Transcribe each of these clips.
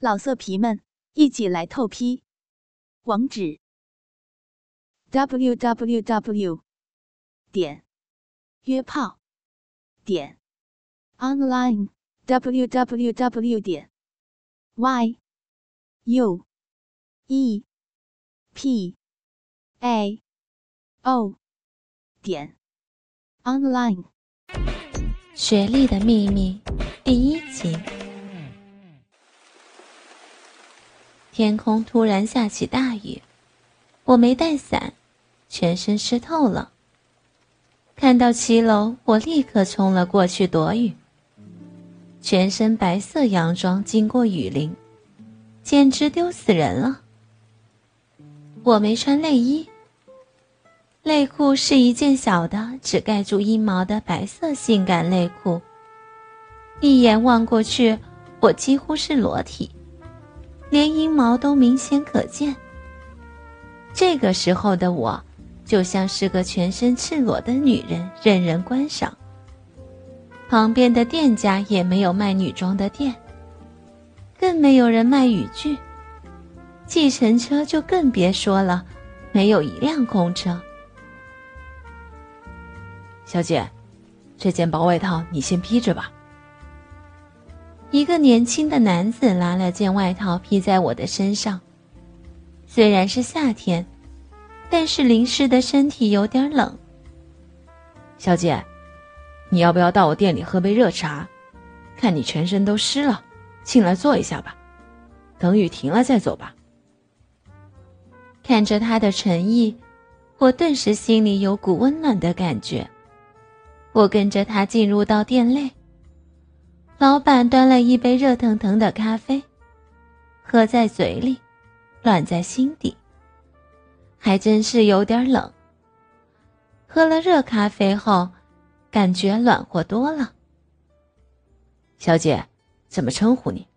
老色皮们，一起来透批！网址：w w w 点约炮点 online w w w 点 y u e p a o 点 online。学历的秘密第一集。天空突然下起大雨，我没带伞，全身湿透了。看到七楼，我立刻冲了过去躲雨。全身白色洋装经过雨淋，简直丢死人了。我没穿内衣，内裤是一件小的，只盖住阴毛的白色性感内裤。一眼望过去，我几乎是裸体。连阴毛都明显可见。这个时候的我，就像是个全身赤裸的女人，任人观赏。旁边的店家也没有卖女装的店，更没有人卖雨具。计程车就更别说了，没有一辆空车。小姐，这件薄外套你先披着吧。一个年轻的男子拿了件外套披在我的身上。虽然是夏天，但是淋湿的身体有点冷。小姐，你要不要到我店里喝杯热茶？看你全身都湿了，进来坐一下吧。等雨停了再走吧。看着他的诚意，我顿时心里有股温暖的感觉。我跟着他进入到店内。老板端了一杯热腾腾的咖啡，喝在嘴里，暖在心底。还真是有点冷。喝了热咖啡后，感觉暖和多了。小姐，怎么称呼你？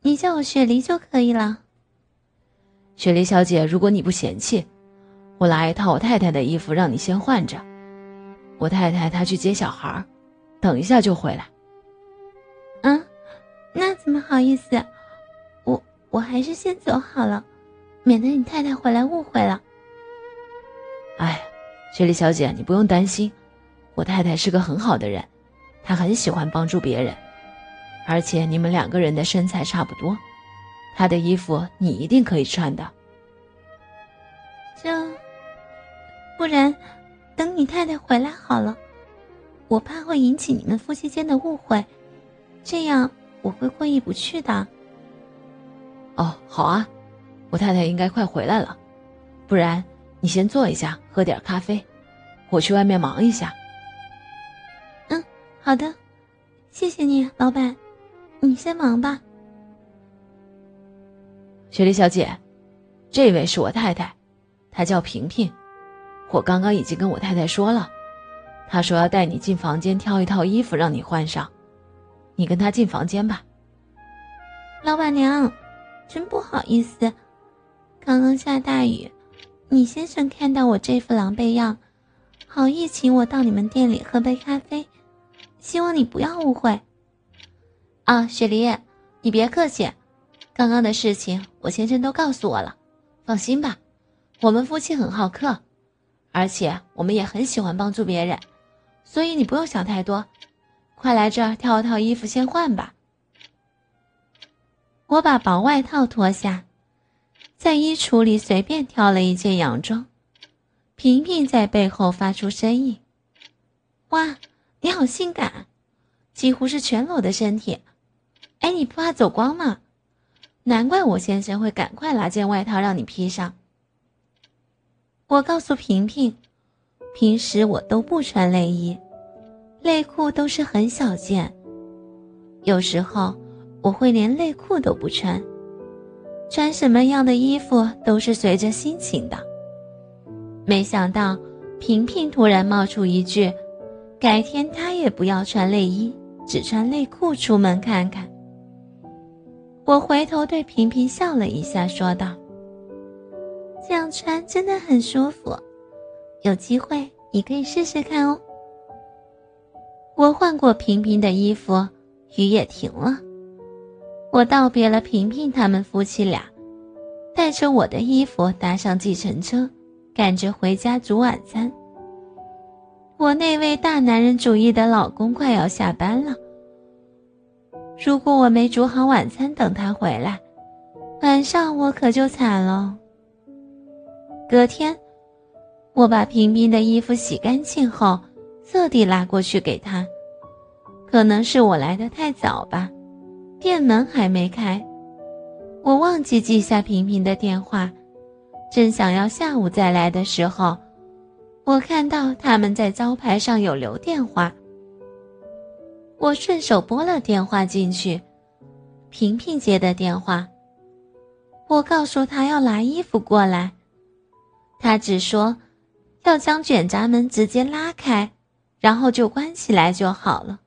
你叫我雪梨就可以了。雪梨小姐，如果你不嫌弃，我拿一套我太太的衣服让你先换着。我太太她去接小孩，等一下就回来。那怎么好意思？我我还是先走好了，免得你太太回来误会了。哎，雪莉小姐，你不用担心，我太太是个很好的人，她很喜欢帮助别人，而且你们两个人的身材差不多，她的衣服你一定可以穿的。这，不然等你太太回来好了，我怕会引起你们夫妻间的误会，这样。我会过意不去的。哦，好啊，我太太应该快回来了，不然你先坐一下，喝点咖啡，我去外面忙一下。嗯，好的，谢谢你，老板，你先忙吧。雪莉小姐，这位是我太太，她叫萍萍，我刚刚已经跟我太太说了，她说要带你进房间挑一套衣服让你换上。你跟他进房间吧。老板娘，真不好意思，刚刚下大雨，你先生看到我这副狼狈样，好意请我到你们店里喝杯咖啡，希望你不要误会。啊，雪梨，你别客气，刚刚的事情我先生都告诉我了，放心吧，我们夫妻很好客，而且我们也很喜欢帮助别人，所以你不用想太多。快来这儿挑套衣服先换吧。我把薄外套脱下，在衣橱里随便挑了一件洋装。萍萍在背后发出声音：“哇，你好性感，几乎是全裸的身体。哎，你不怕走光吗？难怪我先生会赶快拿件外套让你披上。”我告诉萍萍，平时我都不穿内衣。内裤都是很小件，有时候我会连内裤都不穿，穿什么样的衣服都是随着心情的。没想到平平突然冒出一句：“改天她也不要穿内衣，只穿内裤出门看看。”我回头对平平笑了一下，说道：“这样穿真的很舒服，有机会你可以试试看哦。”我换过平平的衣服，雨也停了。我道别了平平他们夫妻俩，带着我的衣服搭上计程车，赶着回家煮晚餐。我那位大男人主义的老公快要下班了，如果我没煮好晚餐等他回来，晚上我可就惨了。隔天，我把平平的衣服洗干净后，特地拉过去给他。可能是我来的太早吧。店门还没开，我忘记记下平平的电话，正想要下午再来的时候，我看到他们在招牌上有留电话，我顺手拨了电话进去，平平接的电话，我告诉他要拿衣服过来，他只说要将卷闸门直接拉开，然后就关起来就好了。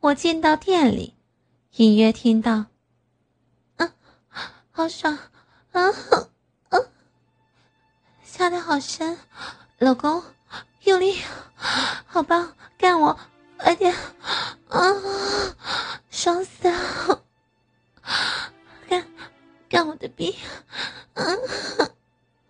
我进到店里。隐约听到，嗯，好爽，嗯嗯，下的好深，老公，用力，好棒，干我，快点，嗯，爽死了，干，干我的逼，嗯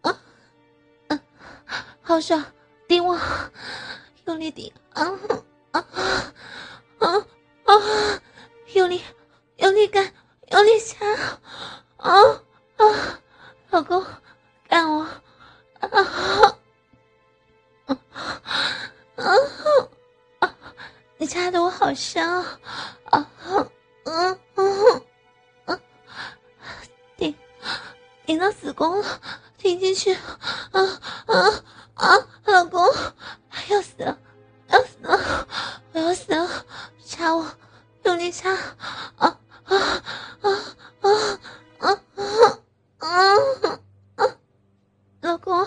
嗯嗯，好爽，用力顶，啊啊啊啊。用力，用力干，用力掐，啊啊！老公，干我，啊啊啊啊！你掐的我好香啊，啊嗯嗯嗯，顶顶到子宫了，顶进去，啊啊啊！老公，要死了，要死了，我要死了，掐我！用力掐，啊啊啊啊啊啊啊！老公，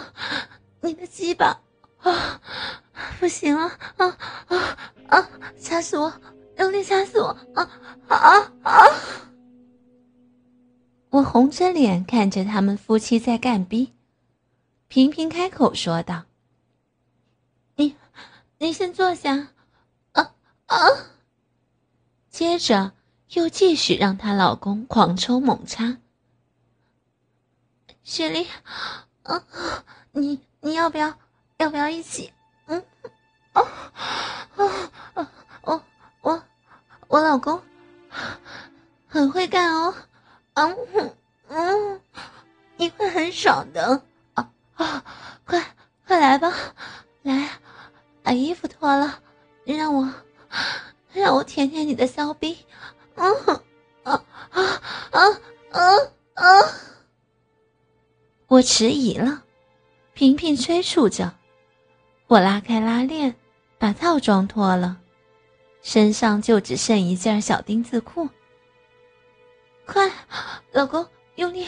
你的鸡巴啊，不行了，啊啊啊！掐死我，用力掐死我，啊啊啊！我红着脸看着他们夫妻在干逼，频频开口说道：“你，你先坐下，啊啊！”接着又继续让她老公狂抽猛插。雪莉，啊，你你要不要要不要一起？嗯，哦，哦，我我我老公很会干哦，嗯嗯，你会很爽的来吧，来把衣服脱了，让我。让我舔舔你的骚逼，嗯啊啊啊啊啊！我迟疑了，频频催促着。我拉开拉链，把套装脱了，身上就只剩一件小丁字裤。快，老公，用力，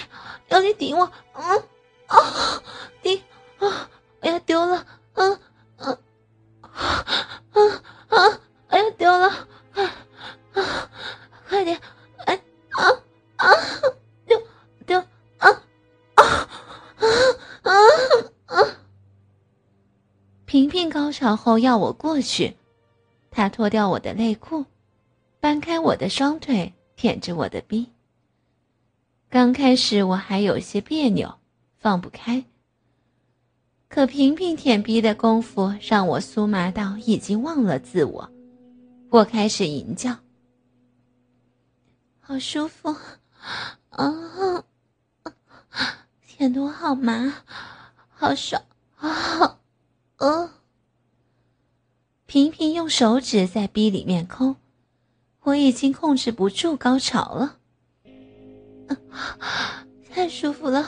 用力顶我，嗯啊，丢了，嗯嗯嗯啊！哎呀，丢了！啊啊，快点！哎，啊啊，丢丢啊啊啊啊！萍萍高潮后要我过去，她脱掉我的内裤，搬开我的双腿，舔着我的逼。刚开始我还有些别扭，放不开。可萍萍舔逼的功夫让我酥麻到已经忘了自我。我开始吟叫，好舒服，啊，舔的我好麻，好爽啊！呃，频频用手指在逼里面抠，我已经控制不住高潮了，太舒服了，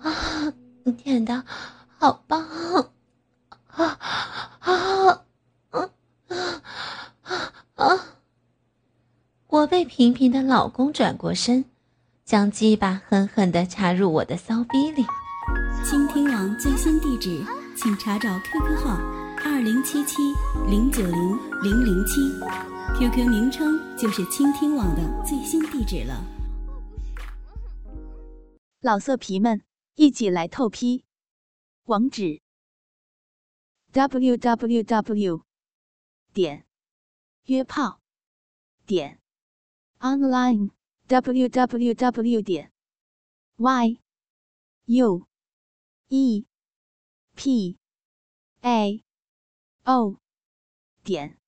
啊，你舔的好棒，啊啊！啊！我被平平的老公转过身，将鸡巴狠狠地插入我的骚逼里。倾听网最新地址，请查找 QQ 号二零七七零九零零零七，QQ 名称就是倾听网的最新地址了。老色皮们，一起来透批！网址：www. 点约炮点。Online www 点 y u e p a o 点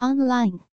online。